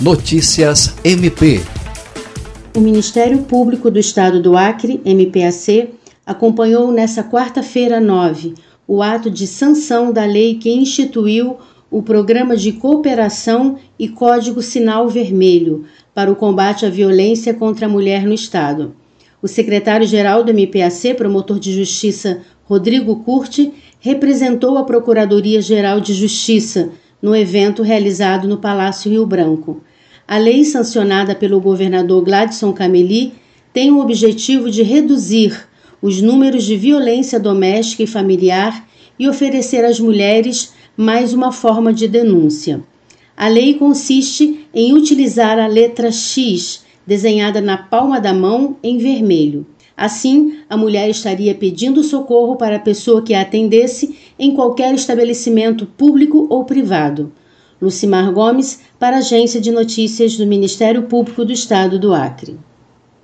Notícias MP. O Ministério Público do Estado do Acre, MPAC, acompanhou nesta quarta-feira 9 o ato de sanção da lei que instituiu o Programa de Cooperação e Código Sinal Vermelho para o combate à violência contra a mulher no Estado. O secretário-geral do MPAC, promotor de justiça Rodrigo Curti, representou a Procuradoria-Geral de Justiça no evento realizado no Palácio Rio Branco. A lei sancionada pelo governador Gladson Cameli tem o objetivo de reduzir os números de violência doméstica e familiar e oferecer às mulheres mais uma forma de denúncia. A lei consiste em utilizar a letra X desenhada na palma da mão em vermelho. Assim, a mulher estaria pedindo socorro para a pessoa que a atendesse em qualquer estabelecimento público ou privado. Lucimar Gomes, para a Agência de Notícias do Ministério Público do Estado do Acre.